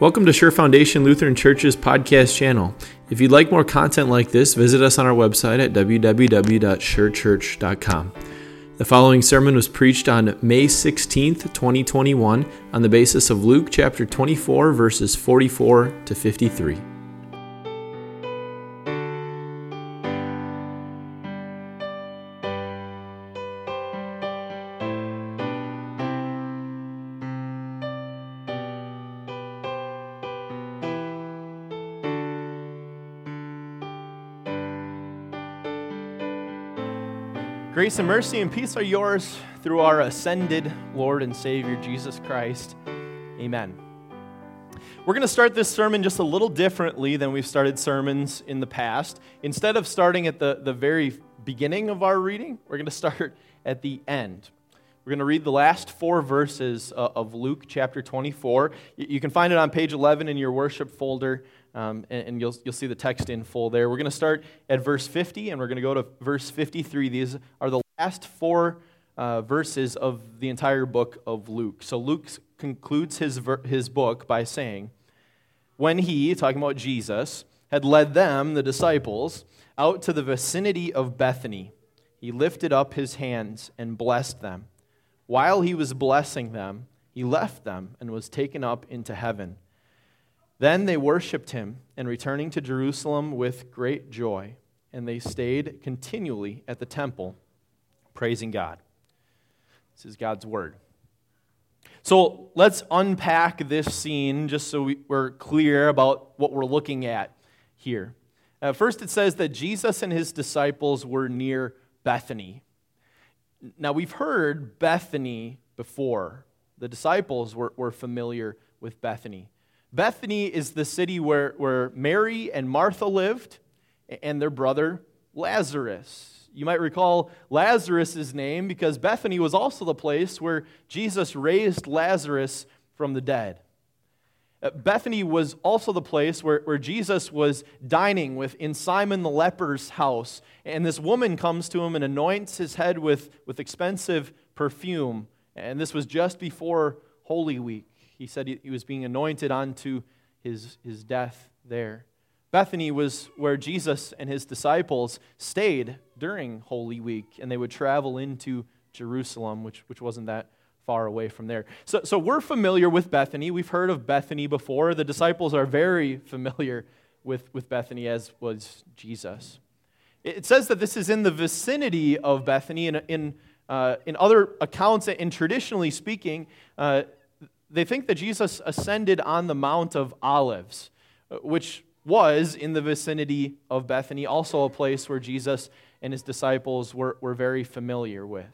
Welcome to Sure Foundation Lutheran Church's podcast channel. If you'd like more content like this, visit us on our website at www.surechurch.com. The following sermon was preached on May 16th, 2021, on the basis of Luke chapter 24, verses 44 to 53. Grace and mercy and peace are yours through our ascended Lord and Savior, Jesus Christ. Amen. We're going to start this sermon just a little differently than we've started sermons in the past. Instead of starting at the, the very beginning of our reading, we're going to start at the end. We're going to read the last four verses uh, of Luke chapter 24. You can find it on page 11 in your worship folder, um, and you'll, you'll see the text in full there. We're going to start at verse 50, and we're going to go to verse 53. These are the last four uh, verses of the entire book of Luke. So Luke concludes his, his book by saying, When he, talking about Jesus, had led them, the disciples, out to the vicinity of Bethany, he lifted up his hands and blessed them. While he was blessing them, he left them and was taken up into heaven. Then they worshiped him, and returning to Jerusalem with great joy, and they stayed continually at the temple, praising God. This is God's word. So let's unpack this scene just so we, are clear about what we're looking at here. Uh, first, it says that Jesus and his disciples were near Bethany. Now, we've heard Bethany before. The disciples were, were familiar with Bethany. Bethany is the city where, where Mary and Martha lived and their brother Lazarus. You might recall Lazarus' name because Bethany was also the place where Jesus raised Lazarus from the dead. Uh, Bethany was also the place where, where Jesus was dining with in Simon the leper's house. And this woman comes to him and anoints his head with, with expensive perfume. And this was just before Holy Week. He said he, he was being anointed unto his, his death there. Bethany was where Jesus and his disciples stayed during Holy Week, and they would travel into Jerusalem, which, which wasn't that far away from there. So, so we're familiar with Bethany. We've heard of Bethany before. The disciples are very familiar with, with Bethany, as was Jesus. It says that this is in the vicinity of Bethany. In, in, uh, in other accounts, and traditionally speaking, uh, they think that Jesus ascended on the Mount of Olives, uh, which was in the vicinity of Bethany, also a place where Jesus and his disciples were, were very familiar with.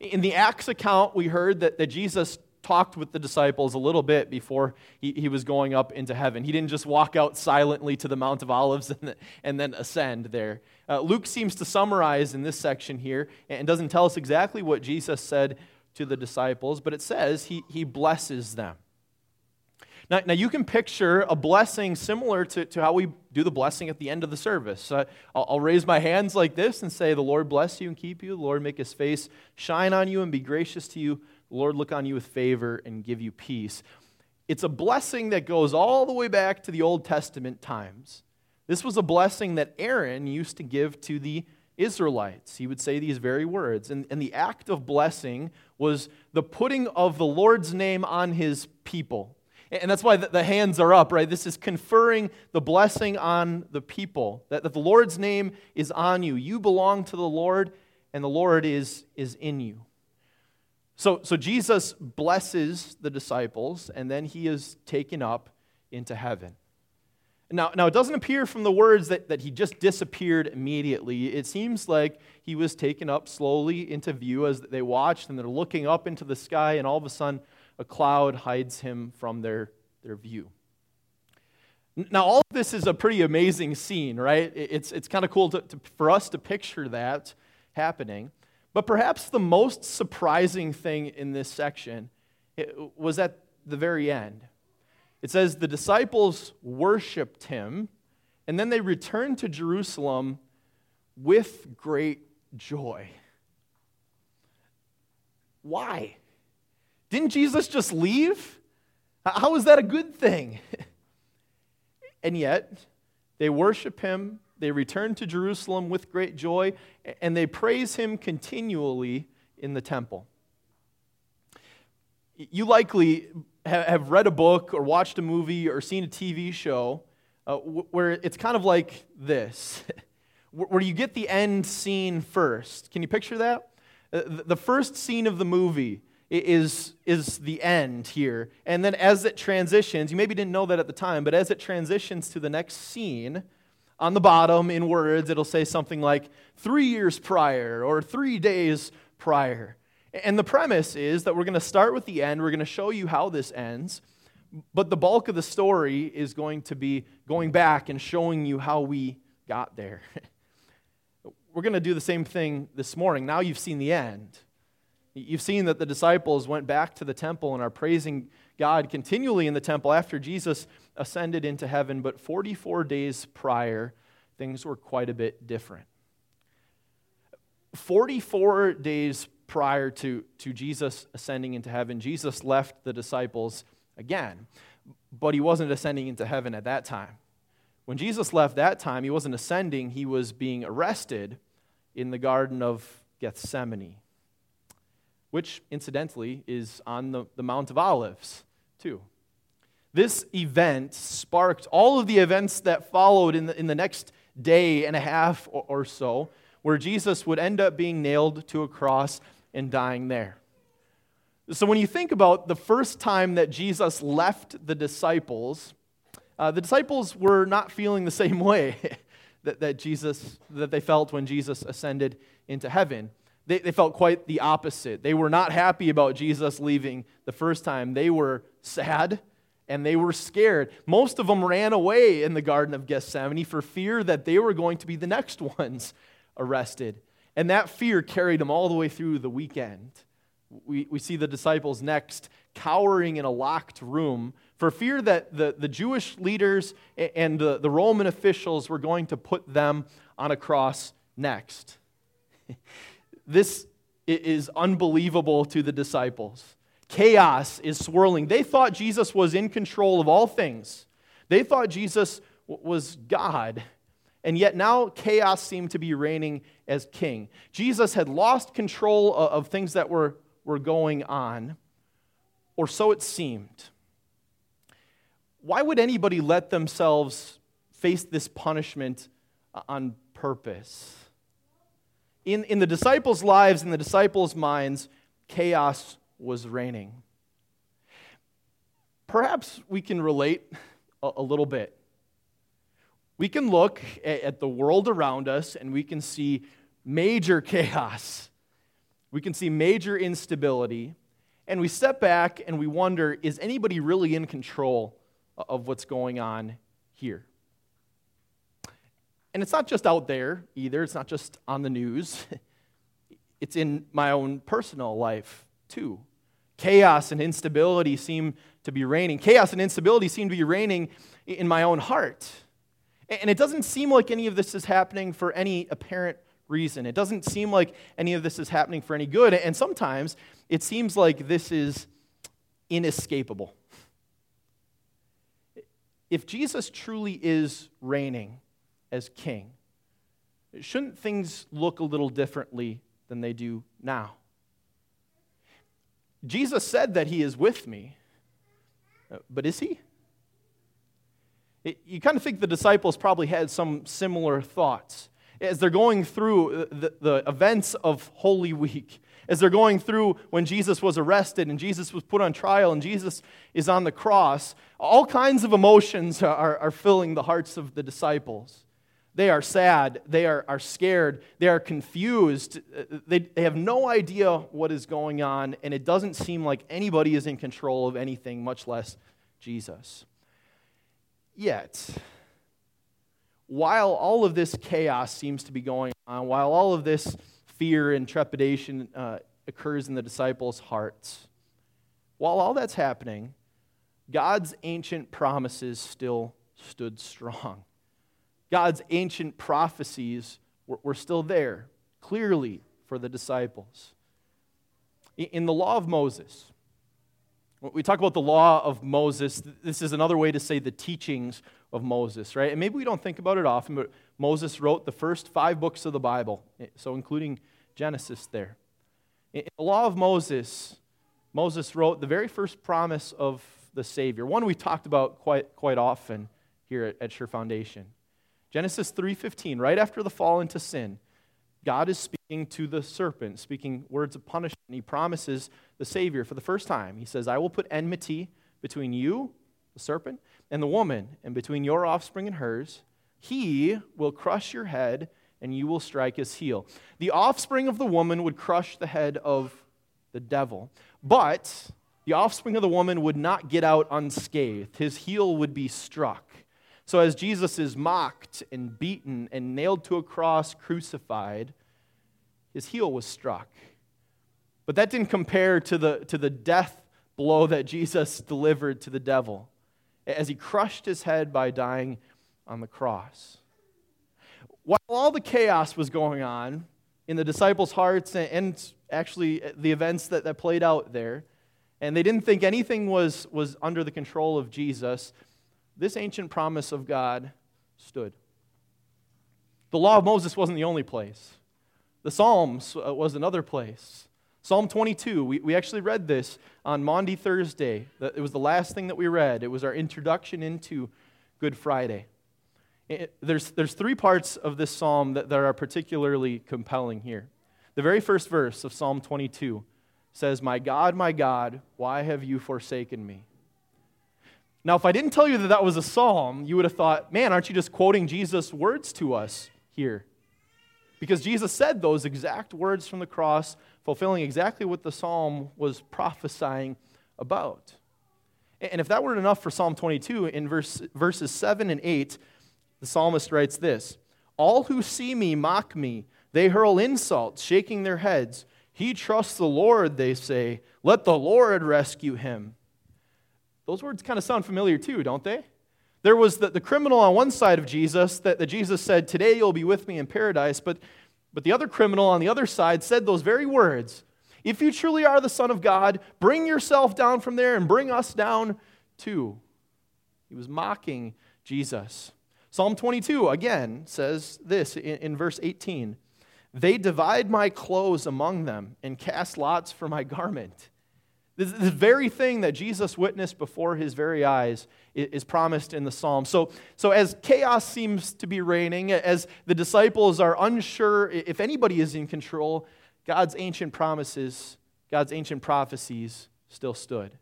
In the Acts account, we heard that, that Jesus talked with the disciples a little bit before he, he was going up into heaven. He didn't just walk out silently to the Mount of Olives and, and then ascend there. Uh, Luke seems to summarize in this section here and doesn't tell us exactly what Jesus said to the disciples, but it says he, he blesses them. Now, now, you can picture a blessing similar to, to how we do the blessing at the end of the service. Uh, I'll, I'll, raise my hands like this and say, The Lord bless you and keep you. The Lord make his face shine on you and be gracious to you. The Lord look on you with favor and give you peace. It's a blessing that goes all the way back to the Old Testament times. This was a blessing that Aaron used to give to the Israelites. He would say these very words. And, and the act of blessing was the putting of the Lord's name on his people. And that's why the hands are up, right? This is conferring the blessing on the people, that, the Lord's name is on you. You belong to the Lord, and the Lord is, is in you. So, so Jesus blesses the disciples, and then he is taken up into heaven. Now, now, it doesn't appear from the words that, that he just disappeared immediately. It seems like he was taken up slowly into view as they watched, and they're looking up into the sky, and all of a sudden, a cloud hides him from their, their view. Now, all of this is a pretty amazing scene, right? It's, it's kind of cool to, to, for us to picture that happening. But perhaps the most surprising thing in this section was at the very end. It says the disciples worshiped him, and then they returned to Jerusalem with great joy. Why? Didn't Jesus just leave? How is that a good thing? and yet, they worship him, they return to Jerusalem with great joy, and they praise him continually in the temple. You likely have read a book or watched a movie or seen a TV show uh, where it's kind of like this, where you get the end scene first. Can you picture that? Uh, the first scene of the movie is, is the end here. And then as it transitions, you maybe didn't know that at the time, but as it transitions to the next scene, on the bottom in words, it'll say something like three years prior or three days prior. And the premise is that we're going to start with the end, we're going to show you how this ends, but the bulk of the story is going to be going back and showing you how we got there. we're going to do the same thing this morning. Now you've seen the end. You've seen that the disciples went back to the temple and are praising God continually in the temple after Jesus ascended into heaven, but 44 days prior, things were quite a bit different. 44 days prior to, to Jesus ascending into heaven, Jesus left the disciples again, but he wasn't ascending into heaven at that time. When Jesus left that time, he wasn't ascending, he was being arrested in the Garden of Gethsemane which incidentally is on the, the Mount of Olives, too. This event sparked all of the events that followed in the, in the next day and a half or, or so, where Jesus would end up being nailed to a cross and dying there. So, when you think about the first time that Jesus left the disciples, uh, the disciples were not feeling the same way that, that Jesus that they felt when Jesus ascended into heaven they, they felt quite the opposite. They were not happy about Jesus leaving the first time. They were sad and they were scared. Most of them ran away in the Garden of Gethsemane for fear that they were going to be the next ones arrested. And that fear carried them all the way through the weekend. We, we see the disciples next cowering in a locked room for fear that the, the Jewish leaders and the, the Roman officials were going to put them on a cross next. This is unbelievable to the disciples. Chaos is swirling. They thought Jesus was in control of all things, they thought Jesus was God. And yet now chaos seemed to be reigning as king. Jesus had lost control of things that were, were going on, or so it seemed. Why would anybody let themselves face this punishment uh, on purpose? In, in the disciples' lives, in the disciples' minds, chaos was reigning. Perhaps we can relate a, a little bit. We can look at, at the world around us and we can see major chaos. We can see major instability. And we step back and we wonder is anybody really in control of what's going on here? And it's not just out there either, it's not just on the news, it's in my own personal life too. Chaos and instability seem to be reigning. Chaos and instability seem to be reigning in my own heart. And it doesn't seem like any of this is happening for any apparent reason. It doesn't seem like any of this is happening for any good. And sometimes it seems like this is inescapable. If Jesus truly is reigning, as king. Shouldn't things look a little differently than they do now? Jesus said that he is with me, but is he? It, you kind of think the disciples probably had some similar thoughts as they're going through the, the events of Holy Week, as they're going through when Jesus was arrested and Jesus was put on trial and Jesus is on the cross. All kinds of emotions are, are filling the hearts of the disciples. They are sad. They are, are scared. They are confused. They, they have no idea what is going on, and it doesn't seem like anybody is in control of anything, much less Jesus. Yet, while all of this chaos seems to be going on, while all of this fear and trepidation uh, occurs in the disciples' hearts, while all that's happening, God's ancient promises still stood strong. God's ancient prophecies were, were still there, clearly for the disciples. In the law of Moses, we talk about the law of Moses, this is another way to say the teachings of Moses, right? And maybe we don't think about it often, but Moses wrote the first five books of the Bible, eh, so including Genesis there. In the law of Moses, Moses wrote the very first promise of the Savior, one we talked about quite, quite often here at, at Sure Foundation. Genesis 3:15, right after the fall into sin, God is speaking to the serpent, speaking words of punishment. He promises the Savior for the first time. He says, I will put enmity between you, the serpent, and the woman, and between your offspring and hers. He will crush your head, and you will strike his heel. The offspring of the woman would crush the head of the devil. But the offspring of the woman would not get out unscathed, his heel would be struck. So, as Jesus is mocked and beaten and nailed to a cross, crucified, his heel was struck. But that didn't compare to the, to the death blow that Jesus delivered to the devil as he crushed his head by dying on the cross. While all the chaos was going on in the disciples' hearts and actually the events that, that played out there, and they didn't think anything was, was under the control of Jesus, this ancient promise of God stood. The law of Moses wasn't the only place, the Psalms uh, was another place. Psalm 22, we, we actually read this on Maundy Thursday. It was the last thing that we read. It was our introduction into Good Friday. It, there's, there's three parts of this psalm that, that are particularly compelling here. The very first verse of Psalm 22 says, My God, my God, why have you forsaken me? Now, if I didn't tell you that that was a psalm, you would have thought, man, aren't you just quoting Jesus' words to us here? Because Jesus said those exact words from the cross, fulfilling exactly what the psalm was prophesying about. And if that weren't enough for Psalm 22, in verse, verses 7 and 8, the psalmist writes this All who see me mock me, they hurl insults, shaking their heads. He trusts the Lord, they say. Let the Lord rescue him. Those words kind of sound familiar too, don't they? There was the, the criminal on one side of Jesus that, that Jesus said, Today you'll be with me in paradise. But, but the other criminal on the other side said those very words If you truly are the Son of God, bring yourself down from there and bring us down too. He was mocking Jesus. Psalm 22 again says this in, in verse 18 They divide my clothes among them and cast lots for my garment. This, very thing that Jesus witnessed before his very eyes is promised in the psalm. So, so, as chaos seems to be reigning, as the disciples are unsure if anybody is in control, God's ancient promises, God's ancient prophecies still stood.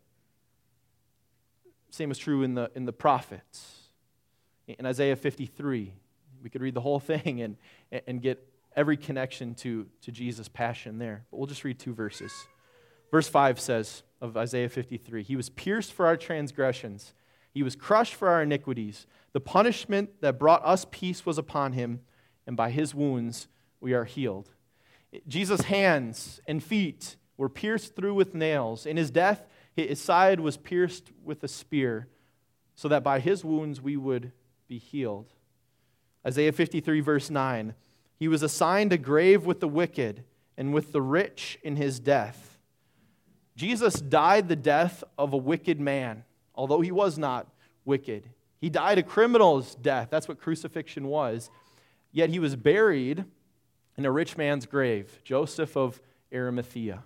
Same was true in the, in the prophets. In Isaiah 53, we could read the whole thing and, and get every connection to, to Jesus' passion there. But we'll just read two verses. Verse 5 says of Isaiah 53 He was pierced for our transgressions, He was crushed for our iniquities. The punishment that brought us peace was upon Him, and by His wounds we are healed. Jesus' hands and feet were pierced through with nails. In His death, His side was pierced with a spear, so that by His wounds we would be healed. Isaiah 53, verse 9 He was assigned a grave with the wicked and with the rich in his death Jesus died the death of a wicked man, although he was not wicked. He died a criminal's death. That's what crucifixion was. Yet he was buried in a rich man's grave, Joseph of Arimathea.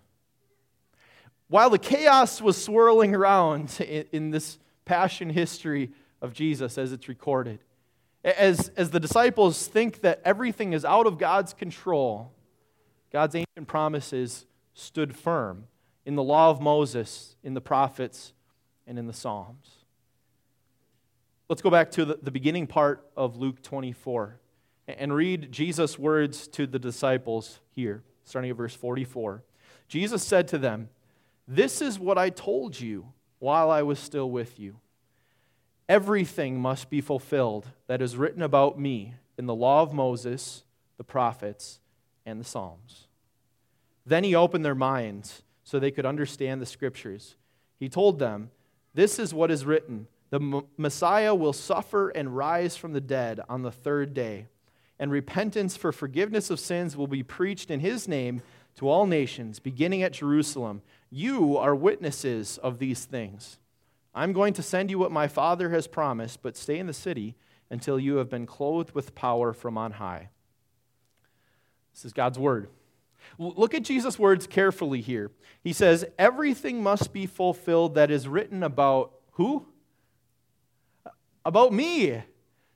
While the chaos was swirling around in, this passion history of Jesus as it's recorded, as, as the disciples think that everything is out of God's control, God's ancient promises stood firm in the law of Moses, in the prophets, and in the Psalms. Let's go back to the, beginning part of Luke 24 and read Jesus' words to the disciples here, starting at verse 44. Jesus said to them, This is what I told you while I was still with you. Everything must be fulfilled that is written about me in the law of Moses, the prophets, and the Psalms. Then he opened their minds so they could understand the scriptures. He told them, This is what is written the Messiah will suffer and rise from the dead on the third day, and repentance for forgiveness of sins will be preached in his name to all nations, beginning at Jerusalem. You are witnesses of these things. I'm going to send you what my Father has promised, but stay in the city until you have been clothed with power from on high. This is God's word. Look at Jesus' words carefully here. He says, Everything must be fulfilled that is written about who? About me.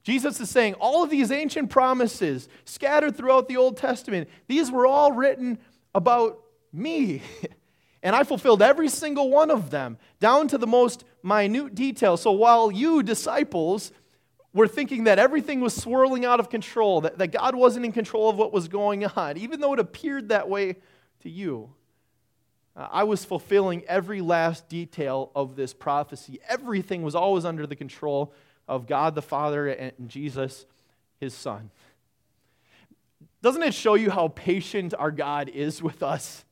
Jesus is saying all of these ancient promises scattered throughout the Old Testament, these were all written about me. And I fulfilled every single one of them, down to the most minute detail. So while you, disciples, were thinking that everything was swirling out of control, that, that God wasn't in control of what was going on, even though it appeared that way to you, uh, I was fulfilling every last detail of this prophecy. Everything was always under the control of God the Father and Jesus, his Son. Doesn't it show you how patient our God is with us?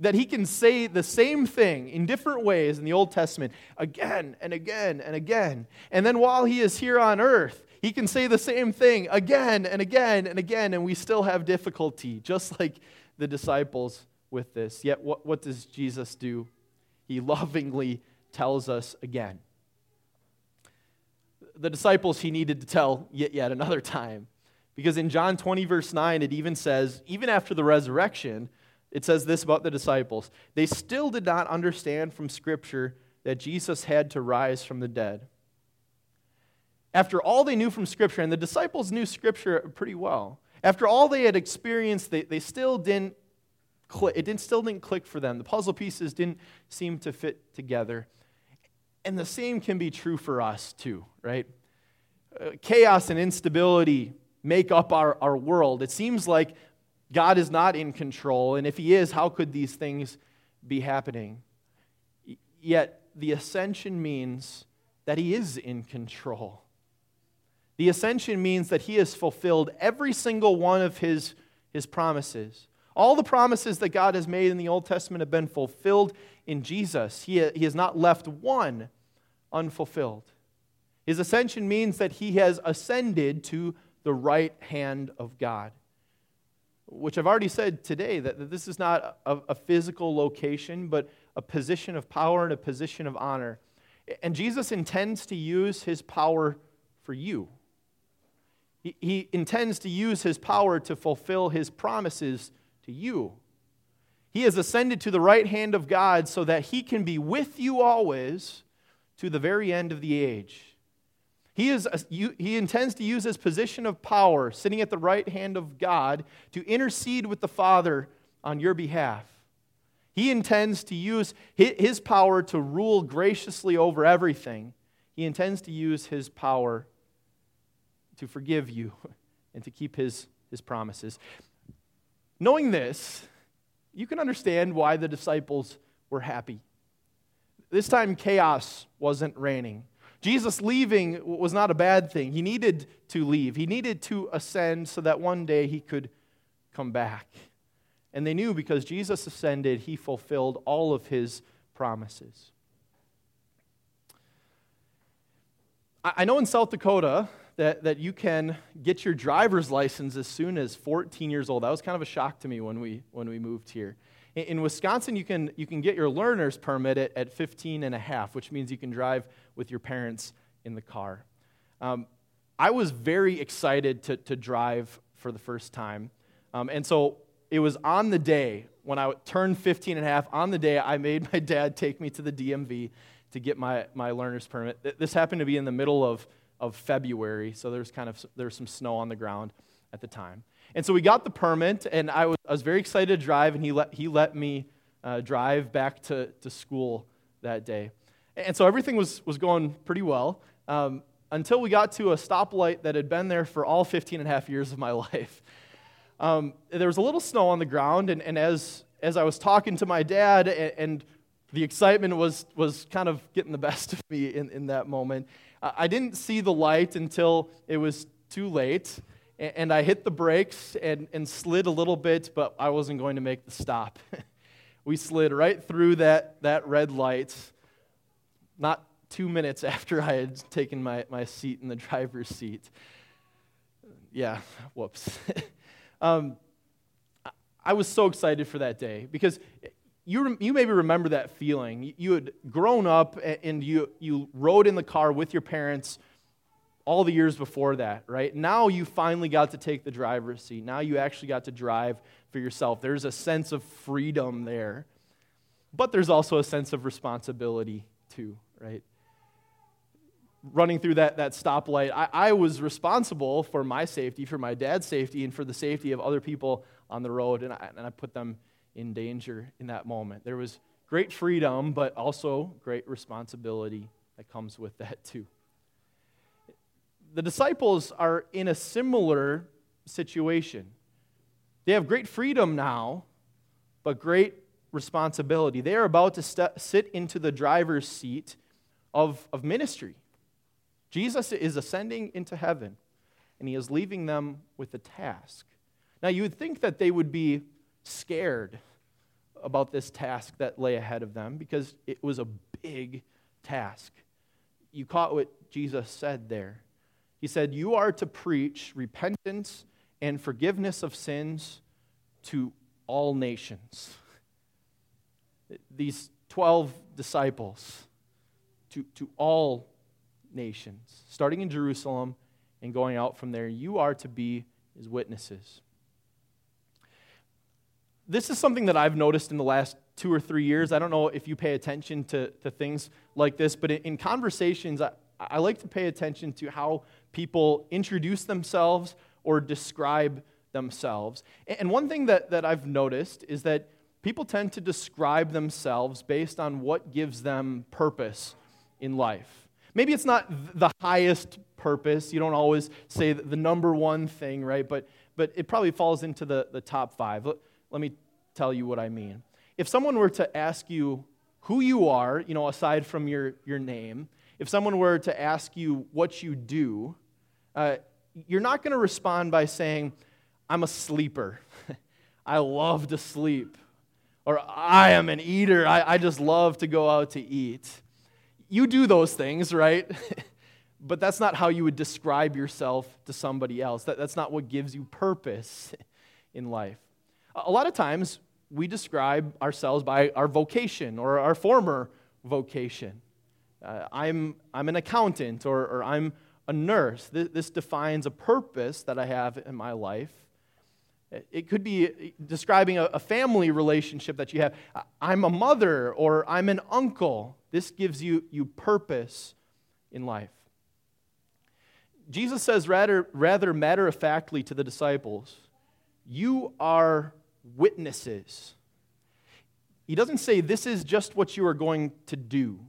That he can say the same thing in different ways in the Old Testament again and again and again. And then while he is here on earth, he can say the same thing again and again and again, and we still have difficulty, just like the disciples with this. Yet, what, what does Jesus do? He lovingly tells us again. The disciples he needed to tell yet, yet another time. Because in John 20, verse 9, it even says, even after the resurrection, it says this about the disciples they still did not understand from Scripture that Jesus had to rise from the dead. After all they knew from Scripture, and the disciples knew Scripture pretty well, after all they had experienced, they, they still didn't click, it didn't, still didn't click for them. The puzzle pieces didn't seem to fit together. And the same can be true for us too, right? Uh, chaos and instability make up our, our world. It seems like God is not in control, and if He is, how could these things be happening? Yet, the ascension means that He is in control. The ascension means that He has fulfilled every single one of His, his promises. All the promises that God has made in the Old Testament have been fulfilled in Jesus. He, he has not left one unfulfilled. His ascension means that He has ascended to the right hand of God which I've already said today that, this is not a, a physical location, but a position of power and a position of honor. And Jesus intends to use his power for you. He, he intends to use his power to fulfill his promises to you. He has ascended to the right hand of God so that he can be with you always to the very end of the age. He, is, he intends to use his position of power, sitting at the right hand of God, to intercede with the Father on your behalf. He intends to use his power to rule graciously over everything. He intends to use his power to forgive you and to keep his, his promises. Knowing this, you can understand why the disciples were happy. This time, chaos wasn't reigning. Jesus leaving was not a bad thing. He needed to leave, he needed to ascend so that one day he could come back. And they knew because Jesus ascended, he fulfilled all of his promises. I know in South Dakota that, that you can get your driver's license as soon as 14 years old. That was kind of a shock to me when we, when we moved here. In Wisconsin, you can, you can get your learner's permit at, at 15 and a half, which means you can drive with your parents in the car. Um, I was very excited to, to drive for the first time. Um, and so it was on the day when I turned 15 and a half, on the day I made my dad take me to the DMV to get my, my learner's permit. This happened to be in the middle of, of February, so there's kind of there's some snow on the ground at the time. And so we got the permit, and I was, I was very excited to drive, and he let, he let me uh, drive back to, to school that day. And so everything was, was going pretty well um, until we got to a stoplight that had been there for all 15 and a half years of my life. Um, there was a little snow on the ground, and, and as, as I was talking to my dad, and, and the excitement was, was kind of getting the best of me in, in that moment, I didn't see the light until it was too late and I hit the brakes and, and slid a little bit, but I wasn't going to make the stop. we slid right through that, that red light, not two minutes after I had taken my, my seat in the driver's seat. Yeah, whoops. um, I was so excited for that day because you, you maybe remember that feeling. You had grown up and you, you rode in the car with your parents all the years before that, right? Now you finally got to take the driver's seat. Now you actually got to drive for yourself. There's a sense of freedom there, but there's also a sense of responsibility too, right? Running through that, that stoplight, I, I was responsible for my safety, for my dad's safety, and for the safety of other people on the road, and I, and I put them in danger in that moment. There was great freedom, but also great responsibility that comes with that too the disciples are in a similar situation. They have great freedom now, but great responsibility. They are about to sit into the driver's seat of, of ministry. Jesus is ascending into heaven, and he is leaving them with a task. Now, you would think that they would be scared about this task that lay ahead of them because it was a big task. You caught what Jesus said there. He said, You are to preach repentance and forgiveness of sins to all nations. These 12 disciples to, to all nations, starting in Jerusalem and going out from there, you are to be his witnesses. This is something that I've noticed in the last two or three years. I don't know if you pay attention to, to things like this, but in, conversations, I like to pay attention to how people introduce themselves or describe themselves. And one thing that, that I've noticed is that people tend to describe themselves based on what gives them purpose in life. Maybe it's not the highest purpose. You don't always say the number one thing, right? But, but it probably falls into the, the top five. Let, me tell you what I mean. If someone were to ask you who you are, you know, aside from your, your name, if someone were to ask you what you do, uh, you're not going to respond by saying, I'm a sleeper. I love to sleep. Or I am an eater. I, I just love to go out to eat. You do those things, right? but that's not how you would describe yourself to somebody else. That, that's not what gives you purpose in life. A lot of times, we describe ourselves by our vocation or our former vocation. Uh, I'm, I'm an accountant or, or I'm a nurse. This, this defines a purpose that I have in my life. It could be describing a, a family relationship that you have. I'm a mother or I'm an uncle. This gives you, you purpose in life. Jesus says rather, rather matter of factly to the disciples, You are witnesses. He doesn't say this is just what you are going to do.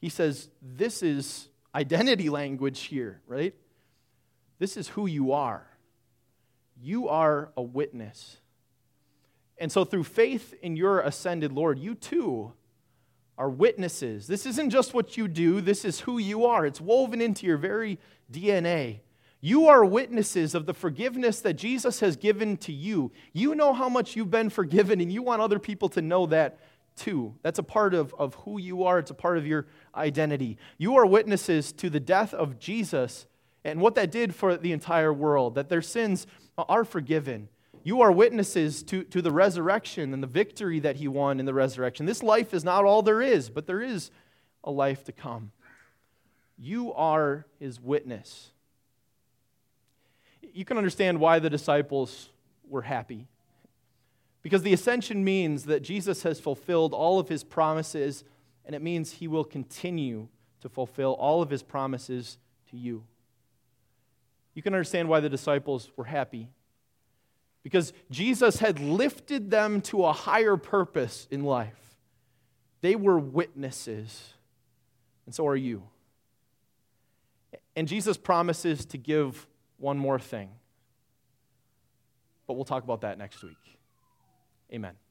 He says, This is identity language here, right? This is who you are. You are a witness. And so, through faith in your ascended Lord, you too are witnesses. This isn't just what you do, this is who you are. It's woven into your very DNA. You are witnesses of the forgiveness that Jesus has given to you. You know how much you've been forgiven, and you want other people to know that too. That's a part of, of who you are, it's a part of your identity. You are witnesses to the death of Jesus and what that did for the entire world, that their sins are forgiven. You are witnesses to, to the resurrection and the victory that he won in the resurrection. This life is not all there is, but there is a life to come. You are his witness. You can understand why the disciples were happy because the ascension means that Jesus has fulfilled all of his promises, and it means he will continue to fulfill all of his promises to you. You can understand why the disciples were happy. Because Jesus had lifted them to a higher purpose in life. They were witnesses, and so are you. And Jesus promises to give one more thing. But we'll talk about that next week. Amen.